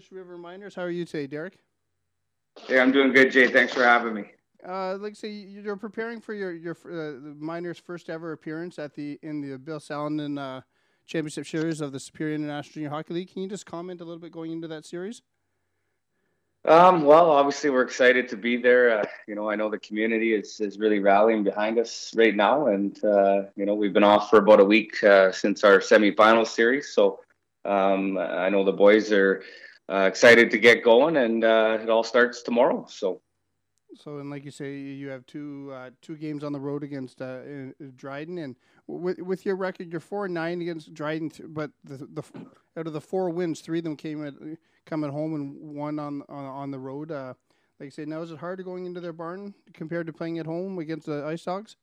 English River Miners. How are you today, Derek? Yeah, I'm doing good, Jay. Thanks for having me. Uh, like say you're preparing for your your uh, Miners' first ever appearance at the in the Bill Salonen uh, Championship Series of the Superior International Junior Hockey League. Can you just comment a little bit going into that series? Um, well, obviously, we're excited to be there. Uh, you know, I know the community is, is really rallying behind us right now, and uh, you know, we've been off for about a week uh, since our semifinal series. So um, I know the boys are uh, excited to get going, and uh, it all starts tomorrow. So. So and like you say, you have two uh, two games on the road against Dryden, and with with your record, you're four and nine against Dryden, but the, the out of the four wins, three of them came at coming home and one on on, on the road. Uh, like I say, now is it harder going into their barn compared to playing at home against the Ice Dogs?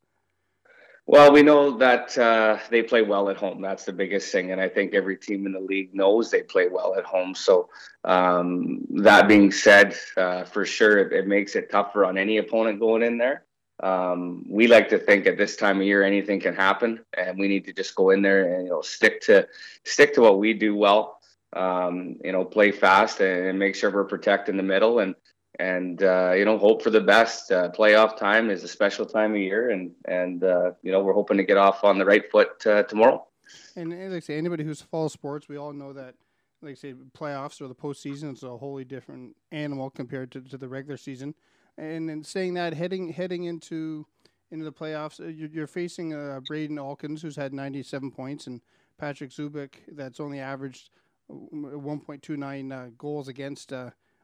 Well, we know that uh, they play well at home. That's the biggest thing, and I think every team in the league knows they play well at home. So, um, that being said, uh, for sure, it, it, makes it tougher on any opponent going in there. Um, we like to think at this time of year anything can happen, and we need to just go in there and you know stick to stick to what we do well um, you know, play fast and make sure we're protecting the middle and and uh, you know hope for the best. Uh, playoff time is a special time of year, and and uh, you know we're hoping to get off on the right foot uh, tomorrow. And, and like I say, anybody who's follows sports, we all know that. Like I say, playoffs or the postseason is a wholly different animal compared to, to the regular season. And in saying that, heading heading into into the playoffs, uh, you're, you're facing uh, Braden Alkins, who's had 97 points, and Patrick Zubik, that's only averaged 1.29 uh, goals against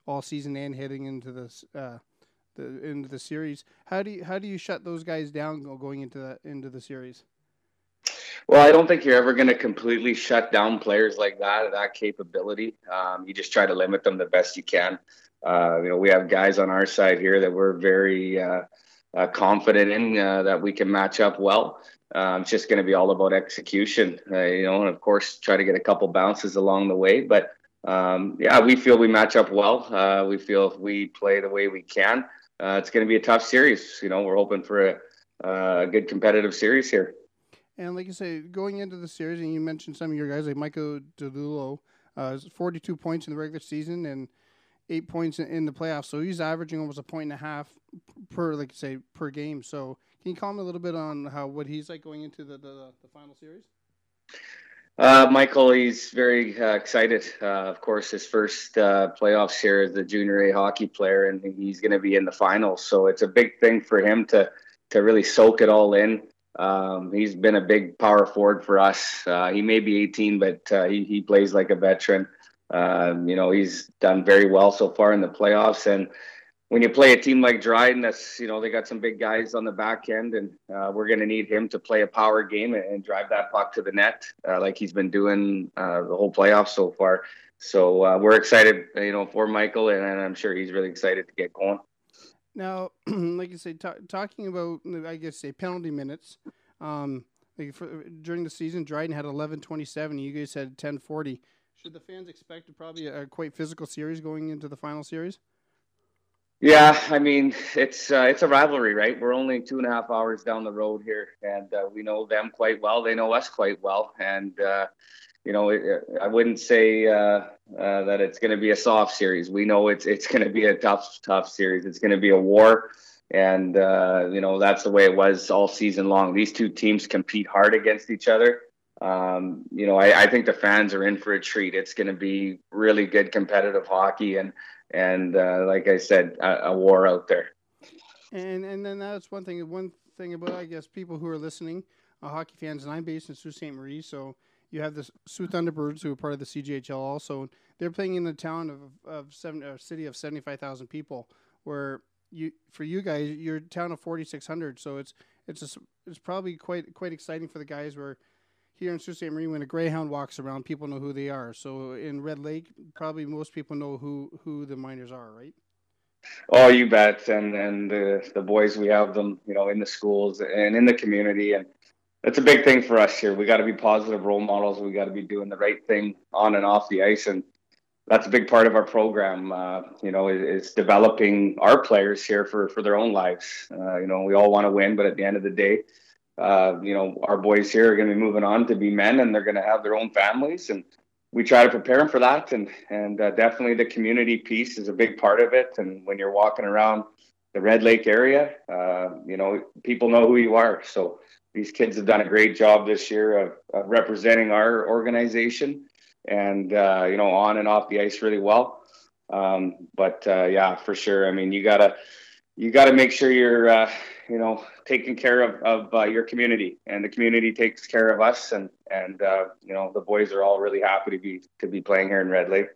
all season and heading into this uh, the into the series. How do you how do you shut those guys down going into that into the series? Well, I don't think you're ever going to completely shut down players like that, that capability. Um, you just try to limit them the best you can. Uh, you know, we have guys on our side here that we're very uh, uh, confident in that we can match up well. Um, it's just going to be all about execution, uh, you know, and of course, try to get a couple bounces along the way. But um, yeah, we feel we match up well. Uh, we feel if we play the way we can, uh, it's going to be a tough series. You know, we're hoping for a, a, good competitive series here. And like you say, going into the series, and you mentioned some of your guys like Michael DeLulo, uh, 42 points in the regular season and eight points in, the playoffs. So he's averaging almost a point and a half per, like say, per game. So can you comment a little bit on how what he's like going into the the, the final series? Uh, Michael, he's very uh, excited. Uh, of course, his first uh, playoffs here as a junior A hockey player, and he's going to be in the finals. So it's a big thing for him to to really soak it all in. Um, he's been a big power forward for us. Uh, he may be 18, but uh, he he plays like a veteran. Um, you know, he's done very well so far in the playoffs, and when you play a team like Dryden, that's you know they got some big guys on the back end, and uh, we're going to need him to play a power game and, drive that puck to the net uh, like he's been doing uh, the whole playoffs so far. So uh, we're excited, you know, for Michael, and, and, I'm sure he's really excited to get going. Now, like you say, t- talking about I guess say penalty minutes. Um, like for, during the season, Dryden had 11:27. You guys had 10:40. Should the fans expect a probably a, a quite physical series going into the final series? Yeah, I mean it's uh, it's a rivalry, right? We're only two and a half hours down the road here, and uh, we know them quite well. They know us quite well, and uh, you know it, I wouldn't say uh, uh, that it's going to be a soft series. We know it's it's going to be a tough tough series. It's going to be a war, and uh, you know that's the way it was all season long. These two teams compete hard against each other. Um, you know, I, I think the fans are in for a treat. It's going to be really good competitive hockey, and and uh, like I said, a, a, war out there. And and then that's one thing. One thing about I guess people who are listening, uh, hockey fans, and I'm based in Sault Ste. Marie, so you have the Sault Thunderbirds who are part of the CJHL also. They're playing in the town of of seven, a city of seventy five thousand people, where you for you guys, you're a town of forty six hundred. So it's it's a, it's probably quite quite exciting for the guys where here in Sault Ste. Marie, when a greyhound walks around, people know who they are. So in Red Lake, probably most people know who who the miners are, right? Oh, you bet. And and the the boys, we have them, you know, in the schools and in the community, and that's a big thing for us here. We got to be positive role models. We got to be doing the right thing on and off the ice, and that's a big part of our program. Uh, you know, is, is, developing our players here for for their own lives. Uh, you know, we all want to win, but at the end of the day uh, you know, our boys here are going to be moving on to be men and they're going to have their own families. And we try to prepare them for that, and and uh, definitely the community piece is a big part of it. And when you're walking around the Red Lake area, uh, you know people know who you are. So these kids have done a great job this year of, of representing our organization, and uh, you know on and off the ice really well. Um, but uh, yeah, for sure. I mean, you gotta you gotta make sure you're uh, you know taking care of, of uh, your community and the community takes care of us and and uh, you know the boys are all really happy to be to be playing here in red lake.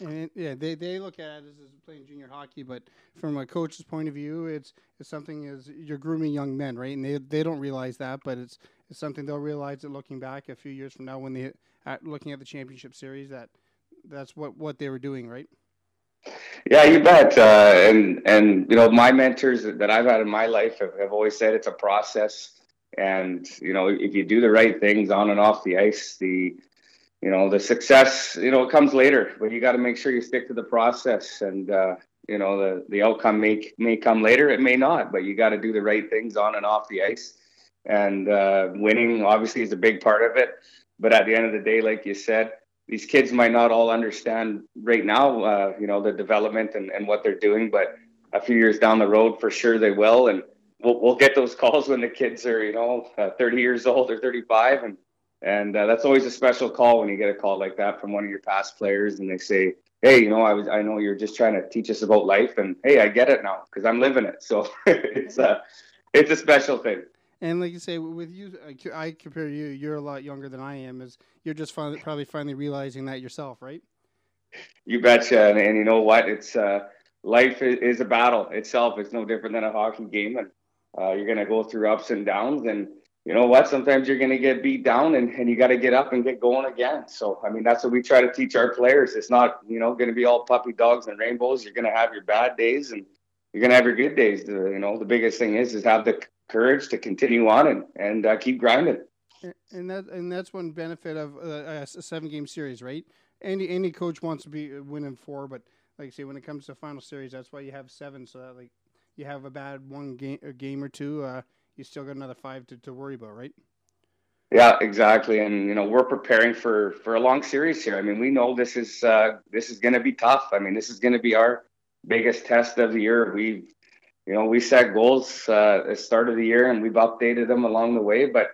And yeah they, they look at it as playing junior hockey but from a coach's point of view it's it's something as you're grooming young men right? And they, they don't realize that but it's it's something they'll realize that looking back a few years from now when they at looking at the championship series that that's what what they were doing right yeah, you bet. Uh, and and you know, my mentors that I've had in my life have, have always said it's a process. And you know, if you do the right things on and off the ice, the you know the success you know it comes later, but you got to make sure you stick to the process. And uh, you know, the the outcome may may come later, it may not, but you got to do the right things on and off the ice. And uh, winning obviously is a big part of it. But at the end of the day, like you said, these kids might not all understand right now, uh, you know, the development and, and what they're doing, but a few years down the road, for sure they will. And we'll, we'll get those calls when the kids are, you know, uh, 30 years old or 35. And, and uh, that's always a special call when you get a call like that from one of your past players and they say, Hey, you know, I was, I know you're just trying to teach us about life and Hey, I get it now because I'm living it. So it's a, it's a special thing. And like you say, with you, I compare you. You're a lot younger than I am. Is you're just finally, probably finally realizing that yourself, right? You betcha. And, and you know what? It's uh, life is, is, a battle itself. It's no different than a hockey game, and uh, you're gonna go through ups and downs. And you know what? Sometimes you're gonna get beat down, and, and you got to get up and get going again. So I mean, that's what we try to teach our players. It's not you know gonna be all puppy dogs and rainbows. You're gonna have your bad days, and you're gonna have your good days. You know, the biggest thing is is have the courage to continue on and and uh, keep grinding. And that and that's one benefit of uh, a seven game series, right? Any any coach wants to be uh, winning four, but like I say, when it comes to final series, that's why you have seven, so that like you have a bad one game a game or two, uh, you still got another five to, to worry about, right? Yeah, exactly. And you know, we're preparing for for a long series here. I mean, we know this is uh, this is going to be tough. I mean, this is going to be our biggest test of the year. We've you know, we set goals uh, at the start of the year and we've updated them along the way. But,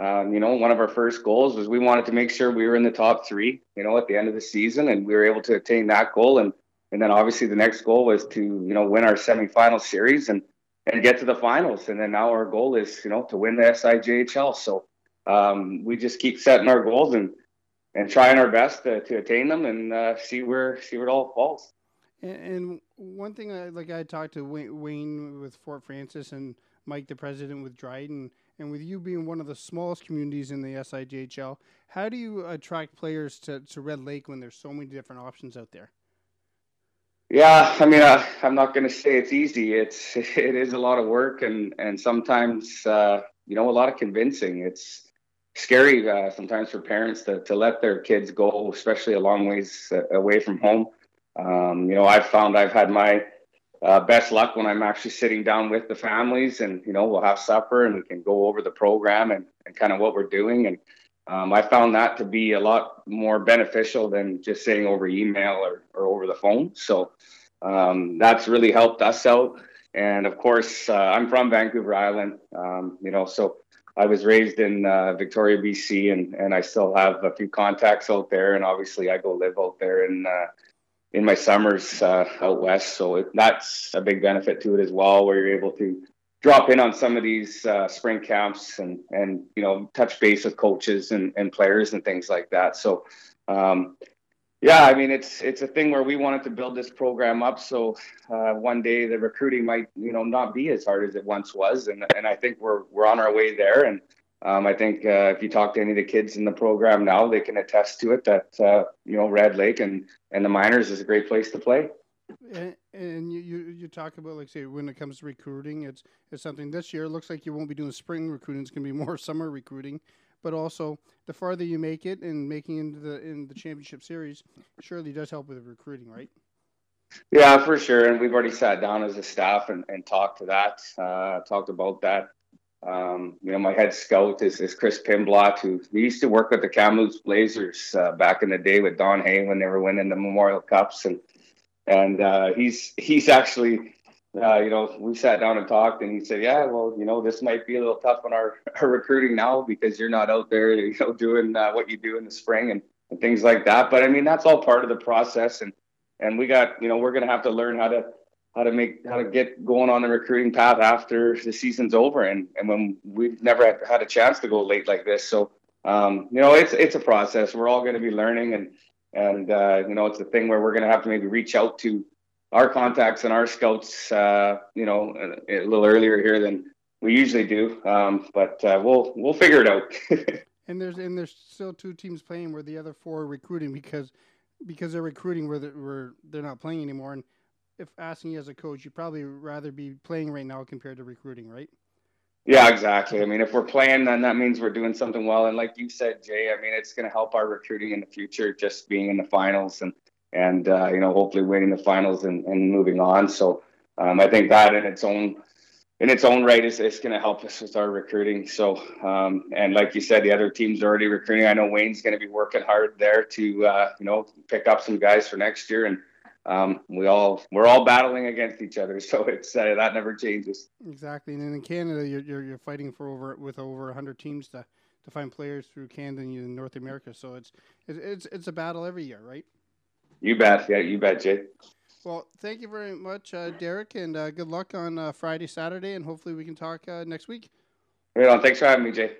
um, you know, one of our first goals was we wanted to make sure we were in the top three, you know, at the end of the season and we were able to attain that goal. And, and then obviously the next goal was to, you know, win our semifinal series and, and get to the finals. And then now our goal is, you know, to win the SIJHL. So um, we just keep setting our goals and, and trying our best to, to attain them and uh, see where, see where it all falls. And, one thing, I, like I talked to Wayne with Fort Frances and Mike, the president with Dryden, and with you being one of the smallest communities in the SIJHL, how do you attract players to, to Red Lake when there's so many different options out there? Yeah, I mean, uh, I'm not going to say it's easy. It's it is a lot of work, and and sometimes uh, you know a lot of convincing. It's scary uh, sometimes for parents to to let their kids go, especially a long ways uh, away from home. Um, you know, I've found I've had my uh, best luck when I'm actually sitting down with the families and, you know, we'll have supper and we can go over the program and, and kind of what we're doing. And um, I found that to be a lot more beneficial than just sitting over email or, or over the phone. So um, that's really helped us out. And of course, uh, I'm from Vancouver Island, um, you know, so I was raised in uh, Victoria, BC, and, and I still have a few contacts out there. And obviously, I go live out there in uh, in my summers uh, out west. So it, that's a big benefit to it as well, where you're able to drop in on some of these uh, spring camps and and you know touch base with coaches and, and players and things like that. So um, yeah, I mean it's it's a thing where we wanted to build this program up so uh, one day the recruiting might you know not be as hard as it once was, and and I think we're we're on our way there and. Um, I think uh, if you talk to any of the kids in the program now, they can attest to it that uh, you know Red Lake and and the Miners is a great place to play. And, and you, you, you talk about like say when it comes to recruiting, it's it's something this year. It looks like you won't be doing spring recruiting; it's going to be more summer recruiting. But also, the farther you make it and making into the in the championship series, surely does help with recruiting, right? Yeah, for sure. And we've already sat down as a staff and, and talked to that, uh, talked about that Um, you know, my head scout is, is Chris Pimblott, who used to work with the Kamloops Blazers uh, back in the day with Don Hay when they were winning the Memorial Cups, and and uh, he's he's actually, uh, you know, we sat down and talked, and he said, yeah, well, you know, this might be a little tough on our, our recruiting now because you're not out there, you know, doing uh, what you do in the spring and, and things like that. But I mean, that's all part of the process, and and we got, you know, we're gonna have to learn how to how to make how to get going on the recruiting path after the season's over and and when we've never had a chance to go late like this. So um, you know it's it's a process. We're all going to be learning and and uh, you know it's a thing where we're going to have to maybe reach out to our contacts and our scouts uh, you know a, a, little earlier here than we usually do. Um, but uh, we'll we'll figure it out. And there's and there's still two teams playing where the other four are recruiting because because they're recruiting where they're, where they're not playing anymore. And if asking you as a coach, you'd probably rather be playing right now compared to recruiting, right? Yeah, exactly. I mean, if we're playing, then that means we're doing something well. And like you said, Jay, I mean, it's going to help our recruiting in the future, just being in the finals and and uh, you know, hopefully winning the finals and, and moving on. So um, I think that in its own in its own right is, is going to help us with our recruiting. So um, and like you said, the other teams are already recruiting. I know Wayne's going to be working hard there to uh, you know pick up some guys for next year and um, we all we're all battling against each other, so it's uh, that never changes. Exactly, and in Canada, you're, you're, you're fighting for over with over hundred teams to, to find players through Canada and North America. So it's it's it's a battle every year, right? You bet, yeah, you bet, Jay. Well, thank you very much, uh, Derek, and uh, good luck on uh, Friday, Saturday, and hopefully we can talk uh, next week. Right on. Thanks for having me, Jay.